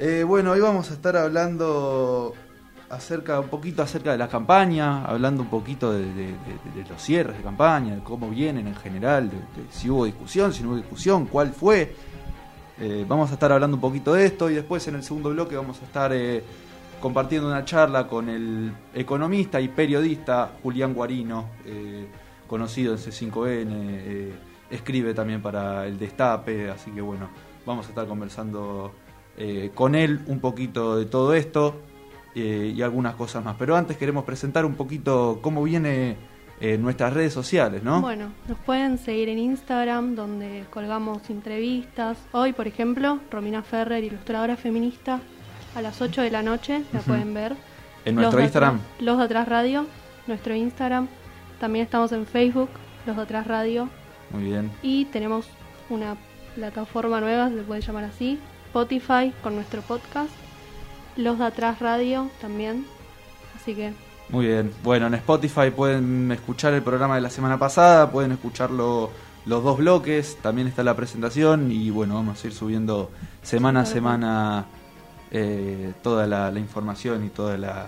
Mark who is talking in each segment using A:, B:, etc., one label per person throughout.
A: Eh, bueno, hoy vamos a estar hablando acerca un poquito acerca de la campaña, hablando un poquito de, los cierres de campaña, de cómo vienen en general, si hubo discusión, si no hubo discusión, cuál fue. Eh, vamos a estar hablando un poquito de esto y después en el segundo bloque vamos a estar eh, compartiendo una charla con el economista y periodista Julián Guarino, eh, conocido en C5N, eh, escribe también para el Destape, así que bueno, vamos a estar conversando eh, con él un poquito de todo esto eh, y algunas cosas más. Pero antes queremos presentar un poquito cómo viene eh, nuestras redes sociales, ¿no?
B: Bueno, nos pueden seguir en Instagram, donde colgamos entrevistas. Hoy, por ejemplo, Romina Ferrer, ilustradora feminista, a las 8 de la noche, la pueden ver.
A: en nuestro Instagram.
B: Atrás- Los de Atrás Radio, nuestro Instagram. También estamos en Facebook, Los de Atrás Radio.
A: Muy bien.
B: Y tenemos una plataforma nueva, se puede llamar así, Spotify, con nuestro podcast. Los de Atrás Radio también. Así que
A: Muy bien. Bueno, en Spotify pueden escuchar el programa de la semana pasada, pueden escucharlo los dos bloques, también está la presentación y bueno, vamos a ir subiendo semana a semana eh, toda la, la información y toda la,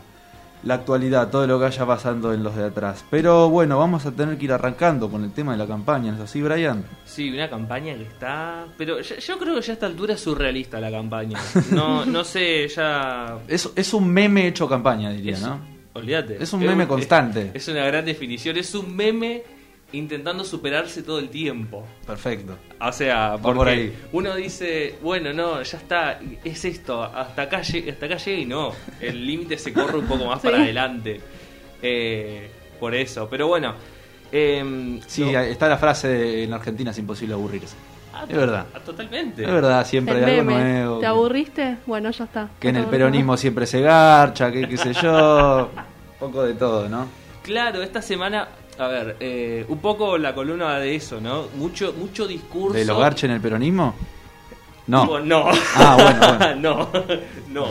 A: la actualidad, todo lo que vaya pasando en los de atrás. Pero bueno, vamos a tener que ir arrancando con el tema de la campaña, ¿no es así, Brian?
C: Sí, una campaña que está... Pero yo creo que ya a esta altura es surrealista la campaña. No, no sé, ya...
A: Es, es un meme hecho campaña, diría,
C: Es-
A: ¿no?
C: Olvídate.
A: Es un meme constante.
C: Es, una gran definición. Es un meme intentando superarse todo el tiempo.
A: Perfecto.
C: O sea,
A: por
C: porque
A: ahí.
C: uno dice, bueno, no, ya está, es esto, hasta acá, hasta acá llega y no. El límite se corre un poco más
B: Sí.
C: para adelante. Eh, por eso. Pero bueno. em,
A: Sí,
C: no-
A: está la frase de, en Argentina es imposible aburrirse.
C: Ah,
A: es verdad.
C: ah, Totalmente.
A: Es verdad, siempre
B: el
A: hay algo
B: meme,
A: nuevo.
B: ¿te aburriste? Bueno, ya está.
A: Que en el peronismo siempre se garcha, que qué sé yo. Un poco de todo, ¿no?
C: Claro, esta semana, a ver, eh, un poco la columna de eso, ¿no? Mucho, mucho discurso.
A: ¿De los garches en el peronismo? No.
C: No.
A: Ah, bueno,
C: no, no,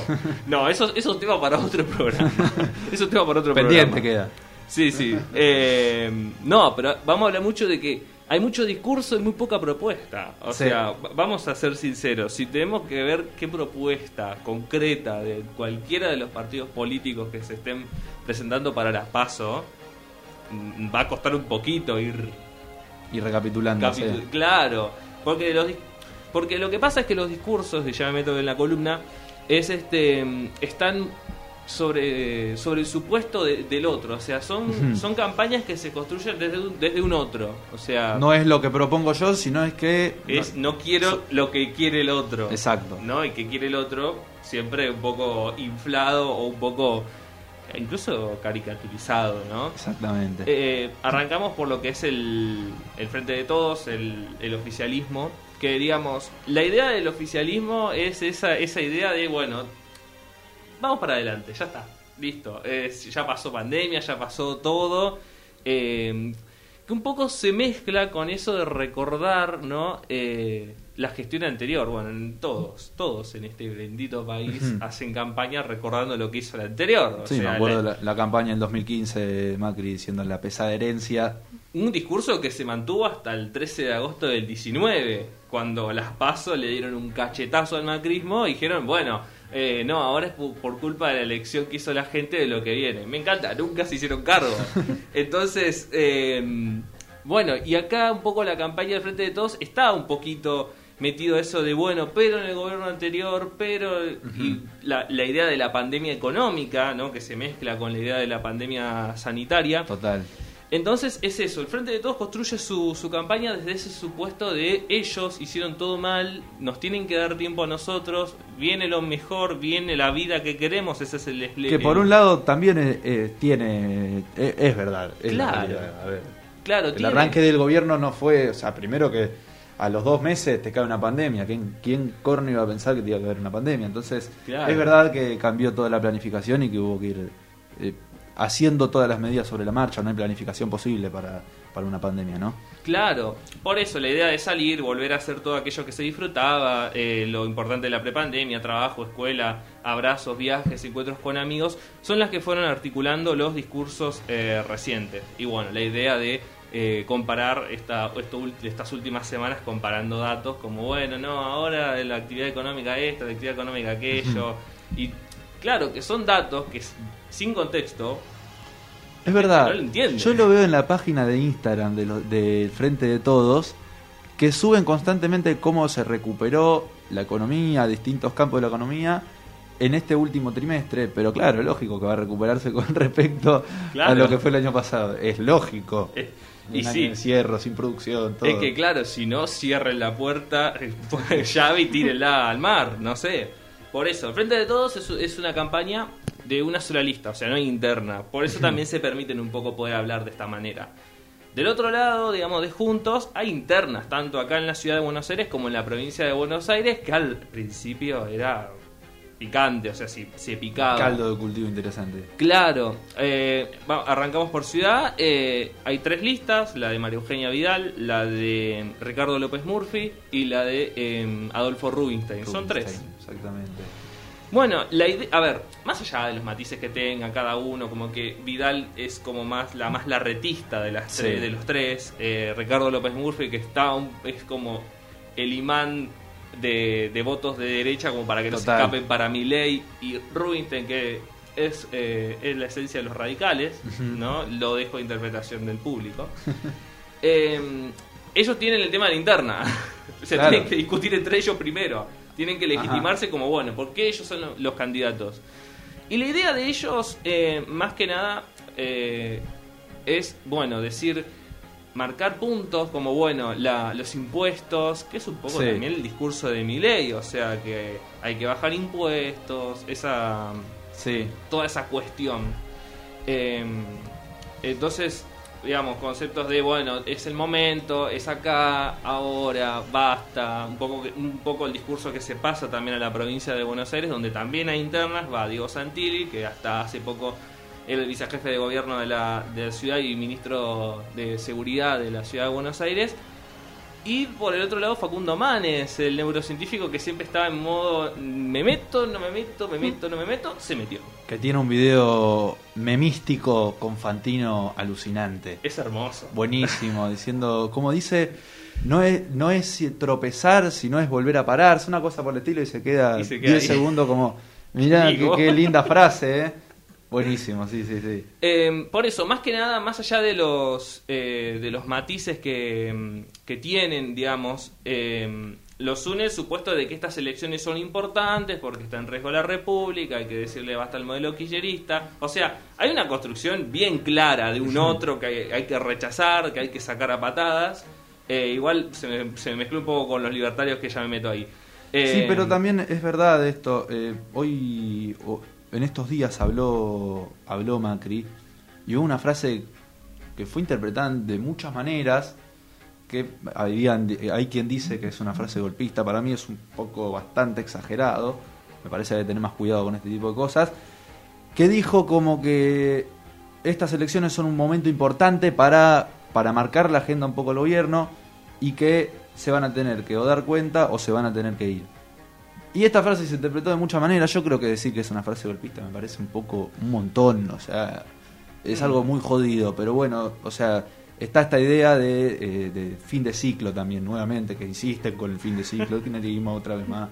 C: no, eso, eso es tema para otro programa. Eso es tema para otro
A: Pendiente
C: programa.
A: queda.
C: Sí, sí. Eh, no, pero vamos a hablar mucho de que hay mucho discurso y muy poca propuesta. O
A: Sí.
C: sea, va- vamos a ser sinceros. Si tenemos que ver qué propuesta concreta de cualquiera de los partidos políticos que se estén presentando para las PASO, va a costar un poquito ir
A: Y recapitulando. sí.
C: Claro, porque los porque lo que pasa es que los discursos, y ya me meto en la columna, es este están sobre sobre el supuesto de- del otro, o sea, son son campañas que se construyen desde un, desde un otro, o sea,
A: No es lo que propongo yo, sino es que.
C: es no quiero lo que quiere el otro.
A: Exacto.
C: ¿No? Y que quiere el otro siempre un poco inflado o un poco incluso caricaturizado, ¿no?
A: Exactamente.
C: Eh, arrancamos por lo que es el, el Frente de Todos, el, el oficialismo, que digamos, la idea del oficialismo es esa, esa idea de, bueno, vamos para adelante, ya está, listo, ya pasó pandemia, ya pasó todo, eh, que un poco se mezcla con eso de recordar, ¿no? La gestión anterior, bueno, en todos, todos en este bendito país hacen campaña recordando lo que hizo la anterior. o
A: sí, me
C: sea,
A: acuerdo
C: la-
A: la, la campaña en 2015 de Macri diciendo la pesada herencia.
C: Un discurso que se mantuvo hasta el 13 de agosto del 19, cuando las PASO le dieron un cachetazo al macrismo y dijeron, bueno, eh, no, ahora es por culpa de la elección que hizo la gente de lo que viene. Me encanta, nunca se hicieron cargo. Entonces, eh, bueno, y acá un poco la campaña del Frente de Todos está un poquito metido eso de, bueno, pero en el gobierno anterior, pero y la, la idea de la pandemia económica, ¿no? que se mezcla con la idea de la pandemia sanitaria.
A: Total.
C: Entonces es eso, el Frente de Todos construye su, su campaña desde ese supuesto de ellos hicieron todo mal, nos tienen que dar tiempo a nosotros, viene lo mejor, viene la vida que queremos, ese es el
A: Que por un lado también eh, eh, tiene. eh, es verdad. es la
C: Claro.
A: A ver,
C: Claro,
A: el
C: tiene-
A: arranque del gobierno no fue. O sea, primero que a los dos meses te cae una pandemia. ¿Quién, quién corno iba a pensar que te iba a caer una pandemia? Entonces,
C: Claro.
A: es verdad que cambió toda la planificación y que hubo que ir eh, haciendo todas las medidas sobre la marcha. No hay planificación posible para, para una pandemia, ¿no?
C: Claro, por eso la idea de salir, volver a hacer todo aquello que se disfrutaba, eh, lo importante de la prepandemia, trabajo, escuela, abrazos, viajes, encuentros con amigos, son las que fueron articulando los discursos eh, recientes. Y bueno, la idea de eh, comparar esta, esto estas últimas semanas comparando datos como, bueno, no, ahora la actividad económica esta, la actividad económica aquello. y claro, que son datos que sin contexto
A: Es verdad.
C: No lo entiende.
A: Yo lo veo en la página de Instagram de del Frente de Todos, que suben constantemente cómo se recuperó la economía, distintos campos de la economía, en este último trimestre. Pero claro, lógico que va a recuperarse con respecto
C: Claro.
A: a lo que fue el año pasado. Es lógico. Un
C: y
A: año
C: sí.
A: sin producción, todo.
C: Es que claro, si no, cierren la puerta, llave y tírenla al mar, no sé. Por eso, Frente de Todos es, es una campaña de una sola lista, o sea, no hay interna. Por eso también se permiten un poco poder hablar de esta manera. Del otro lado, digamos, de Juntos, hay internas, tanto acá en la ciudad de Buenos Aires como en la provincia de Buenos Aires, que al principio era picante, o sea, si se picaba.
A: Caldo de cultivo interesante.
C: Claro, eh, va- arrancamos por ciudad. eh, hay tres listas: la de María Eugenia Vidal, la de Ricardo López Murphy y la de eh, Adolfo Rubinstein. Son tres.
A: Exactamente.
C: Bueno, la idea, a ver, más allá de los matices que tenga cada uno, como que Vidal es como más la más larretista de las
A: Sí.
C: tres, de los tres, eh, Ricardo López Murphy que está un- es como el imán de, de votos de derecha como para que no se escapen para mi ley y Rubinstein que es, eh, es la esencia de los radicales. ¿no? Lo dejo a interpretación del público. Eh, ellos tienen el tema de la interna. Se
A: Claro.
C: tienen que discutir entre ellos primero. Tienen que legitimarse como, bueno, ¿por qué ellos son lo- los candidatos? Y la idea de ellos, eh, más que nada, es, bueno, decir, marcar puntos como, bueno, la- los impuestos, que es un poco
A: Sí.
C: también el discurso de mi ley, o sea, que hay que bajar impuestos, esa
A: Sí.
C: toda esa cuestión. Eh, entonces, digamos, conceptos de, bueno, es el momento, es acá, ahora, basta, un poco, un poco el discurso que se pasa también a la provincia de Buenos Aires, donde también hay internas, va Diego Santilli, que hasta hace poco el vicejefe de gobierno de la, de la ciudad y ministro de seguridad de la ciudad de Buenos Aires. Y por el otro lado Facundo Manes, el neurocientífico que siempre estaba en modo me meto, no me meto, me meto, no me meto, se metió.
A: Que tiene un video memístico con Fantino alucinante.
C: Es hermoso.
A: Buenísimo, diciendo, como dice, no es, no es tropezar, sino es volver a pararse, una cosa por el estilo y se queda
C: Y se queda
A: 10
C: ahí.
A: segundos como, mirá, qué, qué linda frase, ¿eh? Buenísimo, sí, sí, sí.
C: Eh, por eso, más que nada, más allá de los, eh, de los matices que, mm, que tienen, digamos, eh, los une el supuesto de que estas elecciones son importantes porque está en riesgo la República, hay que decirle basta al modelo kirchnerista. O sea, hay una construcción bien clara de un otro que hay, hay que rechazar, que hay que sacar a patadas. Eh, igual se me, se me mezcló un poco con los libertarios que ya me meto ahí.
A: Sí, pero también es verdad esto. eh, hoy, en estos días habló, habló Macri y hubo una frase que fue interpretada de muchas maneras. Que habían- hay quien dice que es una frase golpista. Para mí es un poco bastante exagerado. Me parece que hay que tener más cuidado con este tipo de cosas. Que dijo como que estas elecciones son un momento importante para, para marcar la agenda un poco al gobierno y que se van a tener que o dar cuenta o se van a tener que ir. Y esta frase se interpretó de muchas maneras. Yo creo que decir que es una frase golpista me parece un poco, un montón. O sea, es algo muy jodido. Pero bueno, o sea, está esta idea de, eh, de fin de ciclo también, nuevamente, que insisten con el fin de ciclo. Kirchnerismo otra vez más.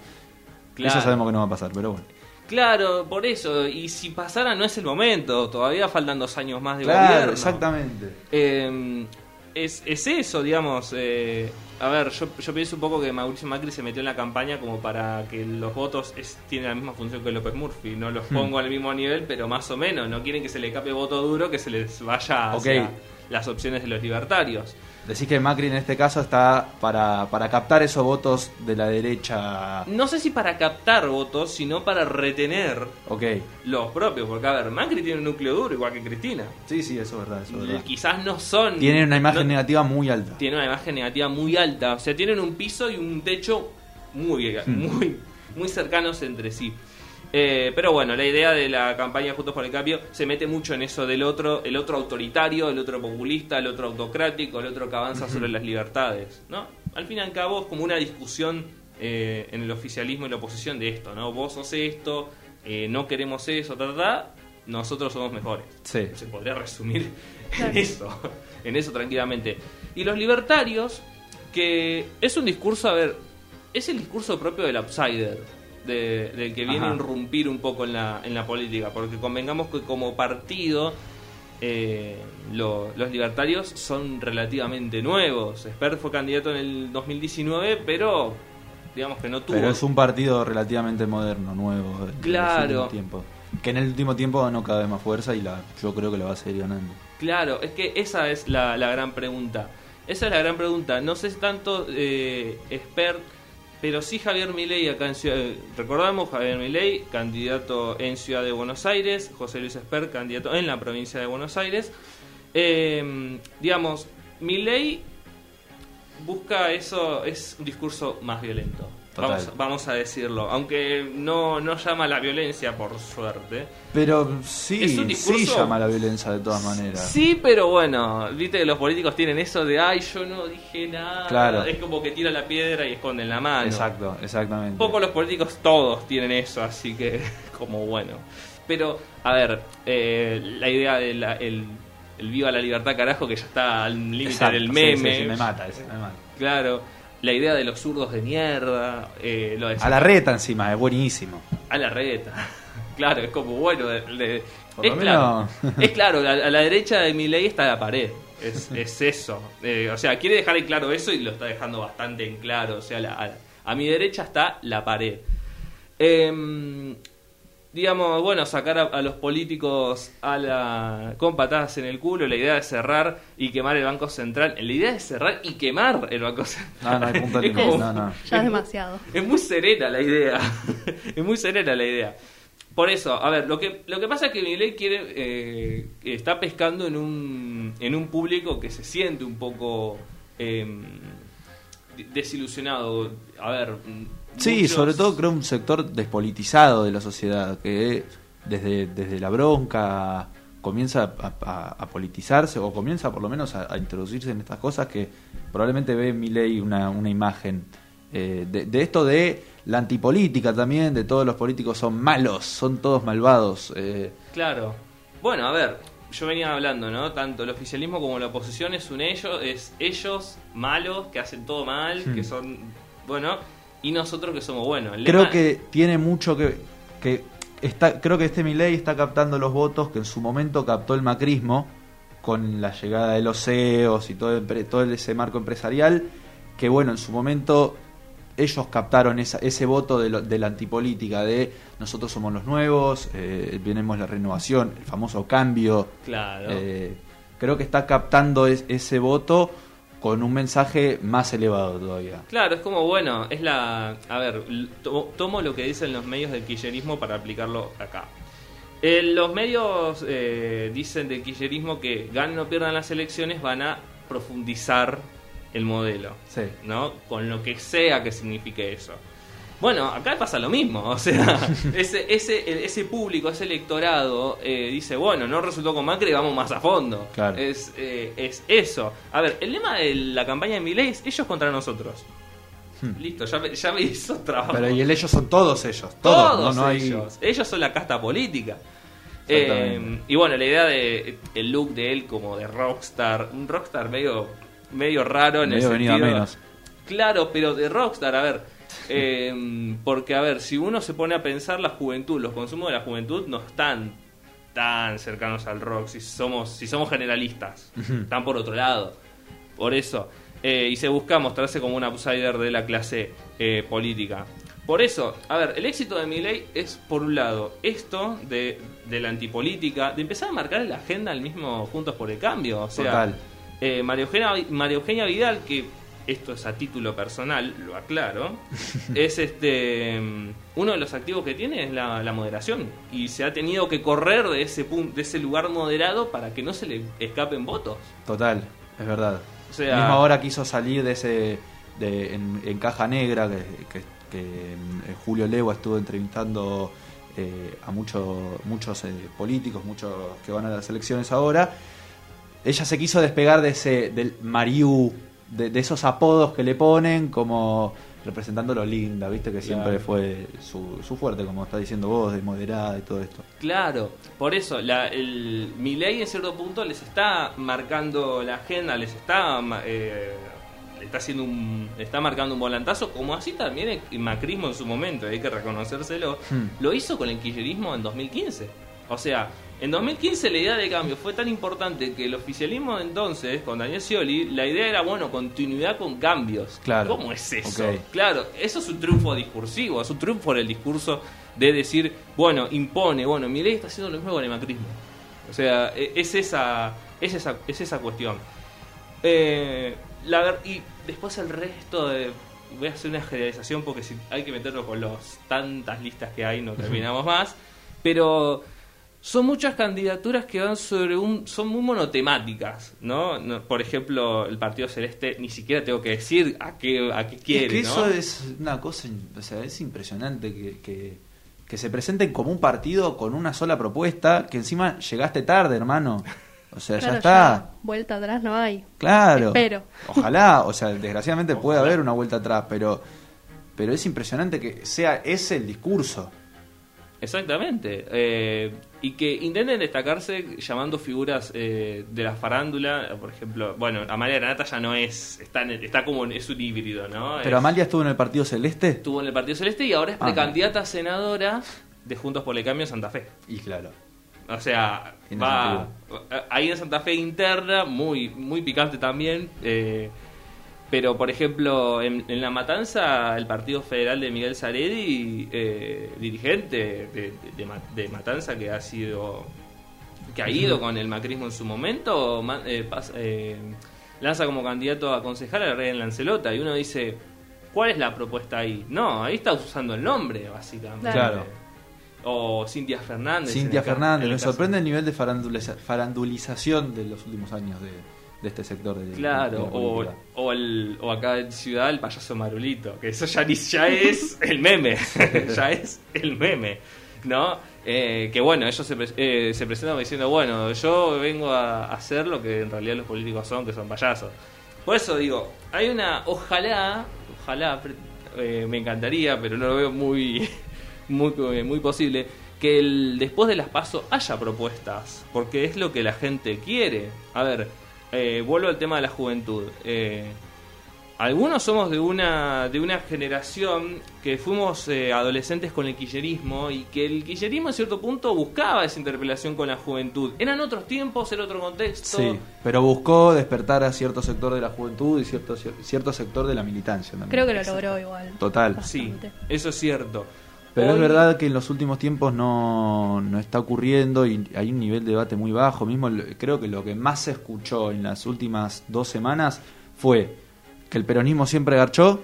C: Claro.
A: Eso sabemos que no va a pasar, pero bueno.
C: Claro, por eso. Y si pasara, no es el momento. Todavía faltan dos años más de
A: Claro,
C: gobierno.
A: exactamente.
C: Eh, es, es eso, digamos. eh, a ver, yo, yo pienso un poco que Mauricio Macri se metió en la campaña como para que los votos es, tienen la misma función que López Murphy. No los
A: Hmm.
C: pongo al mismo nivel, pero más o menos. No quieren que se le cape voto duro, que se les vaya hacia
A: Ok.
C: las opciones de los libertarios.
A: Decís que Macri en este caso está para, para captar esos votos de la derecha.
C: No sé si para captar votos, sino para retener
A: Ok.
C: los propios. Porque, a ver, Macri tiene un núcleo duro, igual que Cristina.
A: Sí, sí, eso es verdad. Eso es verdad.
C: Quizás no son.
A: Tienen una imagen
C: no-
A: negativa muy alta.
C: tiene una imagen negativa muy alta. O sea, tienen un piso y un techo muy,
A: Hmm.
C: muy, muy cercanos entre sí. Eh, pero bueno, la idea de la campaña Juntos por el Cambio se mete mucho en eso del otro, el otro autoritario, el otro populista, el otro autocrático, el otro que avanza sobre las libertades, ¿no? Al fin y al cabo es como una discusión eh, en el oficialismo y la oposición de esto, ¿no? Vos sos esto, eh, no queremos eso, ta, ta, ta, nosotros somos mejores.
A: Sí.
C: Se podría resumir en eso, en eso tranquilamente. Y los libertarios, que es un discurso, a ver, es el discurso propio del outsider, de- del que viene
A: Ajá.
C: a irrumpir un poco en la, en la política, porque convengamos que como partido eh, lo- los libertarios son relativamente nuevos. Esper fue candidato en el 2019, pero digamos que no tuvo...
A: Pero es un partido relativamente moderno, nuevo.
C: Claro.
A: tiempos. Que en el último tiempo ganó cada vez más fuerza y la, yo creo que la va a seguir ganando.
C: Claro, es que esa es la, la gran pregunta. Esa es la gran pregunta. No sé si tanto eh, pero sí Javier Milei acá en Ciudad. Recordamos Javier Milei, candidato en Ciudad de Buenos Aires, José Luis Esper, candidato en la provincia de Buenos Aires. Eh, digamos, Milei busca eso, es un discurso más violento. Vamos, vamos a decirlo, aunque no, no llama a la violencia por suerte.
A: Pero sí,
C: Es un discurso-
A: sí llama a la violencia de todas maneras.
C: Sí, pero bueno, viste que los políticos tienen eso de, ay, yo no dije nada.
A: Claro.
C: Es como que tira la piedra y esconden la mano.
A: Exacto, exactamente.
C: Un poco los políticos todos tienen eso, así que como bueno. Pero, a ver, eh, la idea del el, el viva la libertad carajo que ya está al límite del
A: sí,
C: meme.
A: sí, sí, me mata ese, me mata.
C: Claro, la idea de los zurdos de mierda, eh, lo de
A: A la reta encima, es buenísimo.
C: a la reta. Claro, es como bueno. de- de-
A: Por
C: es, claro, es claro, a, a la derecha de mi ley está la pared. Es, es eso. Eh, o sea, quiere dejar en claro eso y lo está dejando bastante en claro. O sea, la- a, a mi derecha está la pared. Em, digamos, bueno, sacar a, a los políticos a la, con patadas en el culo, la idea de cerrar y quemar el Banco Central. La idea de cerrar y quemar el Banco Central.
A: No, no hay punto
C: Es
A: límite,
C: como-
A: no, no.
B: Ya es demasiado.
C: es muy serena la idea. es muy serena la idea. Por eso, a ver, lo que, lo que pasa es que Milei quiere, eh, está pescando en un, en un público que se siente un poco eh, de- desilusionado. A ver,
A: Sí,
C: muchos-
A: sobre todo creo un sector despolitizado de la sociedad, que desde, desde la bronca comienza a, a- a politizarse o comienza por lo menos a, a introducirse en estas cosas que probablemente ve en mi ley una, una imagen eh, de, de esto de la antipolítica también, de todos los políticos son malos, son todos malvados. eh,
C: Claro. Bueno, a ver, yo venía hablando, ¿no? Tanto el oficialismo como la oposición es un ellos, es ellos malos, que hacen todo mal,
A: Hmm.
C: que son, bueno, y nosotros que somos buenos. El
A: creo
C: lema-
A: que tiene mucho que, que está creo que este Milei está captando los votos que en su momento captó el macrismo con la llegada de los CEOs y todo, el todo ese marco empresarial que bueno en su momento ellos captaron esa- ese voto de, lo- de la antipolítica de nosotros somos los nuevos eh, tenemos la renovación el famoso cambio
C: Claro.
A: eh, creo que está captando es- ese voto con un mensaje más elevado todavía
C: Claro, es como, bueno, es la... A ver, to- tomo lo que dicen los medios del kirchnerismo para aplicarlo acá. Eh, los medios eh, dicen del kirchnerismo que ganen o pierdan las elecciones van a profundizar el modelo,
A: sí
C: ¿no? Con lo que sea que signifique eso. Bueno, acá pasa lo mismo, o sea, ese, ese, ese público, ese electorado eh, dice, bueno, no resultó con Macri, vamos más a fondo.
A: Claro.
C: Es, eh, es eso. A ver, el lema de la campaña de Milei es ellos contra nosotros.
A: Hmm.
C: Listo, ya me, ya me hizo trabajo.
A: Pero y el ellos son todos ellos, todos,
C: Todos
A: no, no hay-
C: ellos. Ellos son la casta política. Eh, y bueno, la idea de el look de él como de rockstar, un rockstar medio medio raro en
A: Medio
C: el
A: venido a
C: sentido.
A: menos.
C: Claro, pero de rockstar, a ver, eh, porque a ver, si uno se pone a pensar la juventud, los consumos de la juventud no están tan cercanos al rock si somos si somos generalistas, están por otro lado. Por eso, eh, y se busca mostrarse como un outsider de la clase eh, política. Por eso, a ver, el éxito de Milei es, por un lado, esto de, de la antipolítica, de empezar a marcar la agenda al mismo Juntos por el Cambio. O sea,
A: Total.
C: eh, María, Eugenia, María Eugenia Vidal, que esto es a título personal, lo aclaro, es este uno de los activos que tiene es la, la moderación y se ha tenido que correr de ese punto, de ese lugar moderado para que no se le escapen votos.
A: Total, es verdad.
C: O sea-
A: Mismo ahora quiso salir de ese. De, en, en Caja Negra, que, que- que, mm, Julio Legua estuvo entrevistando eh, a mucho- muchos eh, políticos, muchos que van a las elecciones ahora. Ella se quiso despegar de ese. del Mariú, de, de esos apodos que le ponen, como representando lo linda, viste que siempre
C: Claro.
A: fue su, su fuerte, como está diciendo vos, de moderada y todo esto.
C: Claro, por eso, la, el, Milei en cierto punto les está marcando la agenda, les está, eh, está haciendo un, está marcando un volantazo, como así también el macrismo en su momento, hay que reconocérselo,
A: Hmm.
C: lo hizo con el kirchnerismo en 2015. O sea, en 2015 la idea de cambio fue tan importante que el oficialismo de entonces, con Daniel Scioli, la idea era, bueno, continuidad con cambios.
A: Claro.
C: ¿Cómo es eso? Claro, eso es un triunfo discursivo, es un triunfo por el discurso de decir, bueno, impone, bueno, mi ley está haciendo lo mismo con el macrismo. O sea, e- es esa, es esa, es esa cuestión. Eh, la y después el resto de... Voy a hacer una generalización porque si hay que meterlo con los tantas listas que hay no terminamos más. Pero son muchas candidaturas que van sobre un... son muy monotemáticas, ¿no? No, Por ejemplo, el Partido Celeste, ni siquiera tengo que decir a qué, a qué quiere,
A: es que
C: ¿no?
A: eso es una cosa, o sea, es impresionante que, que, que se presenten como un partido con una sola propuesta, que encima llegaste tarde, hermano. O sea,
B: Claro,
A: ya está.
B: vuelta atrás no hay.
A: Claro.
B: Espero.
A: Ojalá, o sea, desgraciadamente puede haber una vuelta atrás, pero pero es impresionante que sea ese el discurso.
C: Exactamente. Eh, y que intenten destacarse llamando figuras eh, de la farándula. Por ejemplo, bueno, Amalia Granata ya no es. Está, en- está como. en- Es un híbrido, ¿no?
A: Pero
C: Es-
A: Amalia estuvo en el Partido Celeste.
C: estuvo en el Partido Celeste y ahora es
A: Ah.
C: precandidata a senadora de Juntos por el Cambio en Santa Fe.
A: Y claro.
C: O sea, va ahí en Santa Fe interna, muy muy picante también. eh, pero, por ejemplo, en, en La Matanza, el Partido Federal de Miguel Saredi, eh, dirigente de, de- de Ma- de Matanza, que ha sido que ha ido con el macrismo en su momento, eh, pas- eh, lanza como candidato a concejal a Rey en Lancelota. Y uno dice, ¿cuál es la propuesta ahí? No, ahí está usando el nombre, básicamente.
A: Claro.
C: O Cintia Fernández.
A: Cintia Fernández, me sorprende el nivel de faranduliza- farandulización de los últimos años de, de este sector de, de
C: Claro,
A: la
C: o, o, el, o acá en Ciudad el payaso Marulito, que eso ya, ni, ya es el meme, ya es el meme, ¿no? Eh, que bueno, ellos se, eh, se presentan diciendo, bueno, yo vengo a hacer lo que en realidad los políticos son, que son payasos. Por eso digo, hay una, ojalá, ojalá, eh, me encantaría, pero no lo veo muy, muy, eh, muy posible, que el, después de las pasos haya propuestas, porque es lo que la gente quiere. A ver, eh, vuelvo al tema de la juventud. Eh, algunos somos de una, de una generación que fuimos eh, adolescentes con el quillerismo y que el quillerismo en cierto punto buscaba esa interpelación con la juventud. Eran otros tiempos, era otro contexto.
A: Sí, pero buscó despertar a cierto sector de la juventud y cierto, cierto sector de la militancia también.
B: Creo que lo logró igual.
A: Total.
C: Sí, eso es cierto.
A: Pero
C: Hoy-
A: es verdad que en los últimos tiempos no, no está ocurriendo y hay un nivel de debate muy bajo. Mismo creo que lo que más se escuchó en las últimas dos semanas fue que el peronismo siempre garchó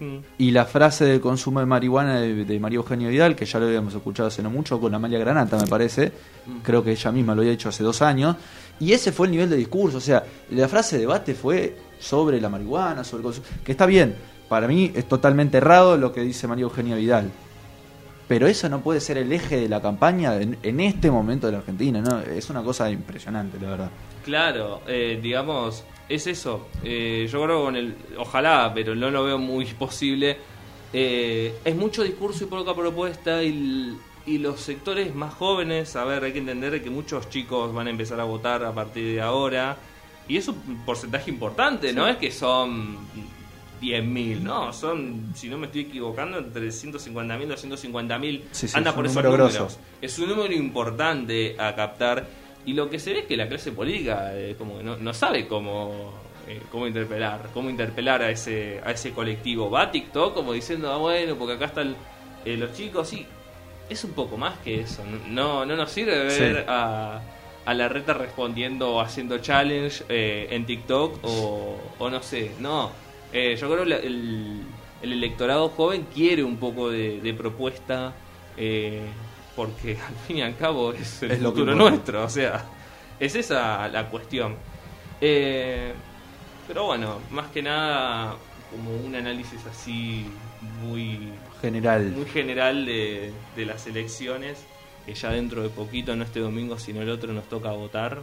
C: Mm.
A: y la frase del consumo de marihuana de, de María Eugenia Vidal, que ya lo habíamos escuchado hace no mucho con Amalia Granata, me parece.
C: Mm.
A: Creo que ella misma lo había hecho hace dos años. Y ese fue el nivel de discurso. O sea, la frase de debate fue sobre la marihuana, sobre el consumo. Que está bien. Para mí es totalmente errado lo que dice María Eugenia Vidal. Pero eso no puede ser el eje de la campaña en, en este momento de la Argentina, ¿no? Es una cosa impresionante, la verdad.
C: Claro, eh, digamos, es eso. Eh, yo creo que con el. Ojalá, pero no lo veo muy posible. Eh, es mucho discurso y poca propuesta. Y los sectores más jóvenes, a ver, hay que entender que muchos chicos van a empezar a votar a partir de ahora. Y es un porcentaje importante, no es que son 10.000, no, son, si no me estoy equivocando, entre 150.000 y 250.000.
A: Sí, sí,
C: Anda
A: es
C: por esos
A: número
C: números.
A: grosso.
C: Es un número importante a captar. Y lo que se ve es que la clase política eh, como que no, no sabe cómo, eh, cómo interpelar, cómo interpelar a ese, a ese colectivo. Va a TikTok como diciendo, ah, bueno, porque acá están eh, los chicos, sí. Es un poco más que eso. No, no nos sirve ver
A: Sí.
C: a, a la reta respondiendo o haciendo challenge eh, en TikTok o, o no sé. No, Eh, yo creo que el, el electorado joven quiere un poco de, de propuesta. eh, porque al fin y al cabo es el
A: Es lo
C: futuro
A: importa.
C: nuestro, o sea, es esa la cuestión. Eh, pero bueno, más que nada como un análisis así muy,
A: General.
C: muy general de, de las elecciones, que ya dentro de poquito, no este domingo, sino el otro, nos toca votar.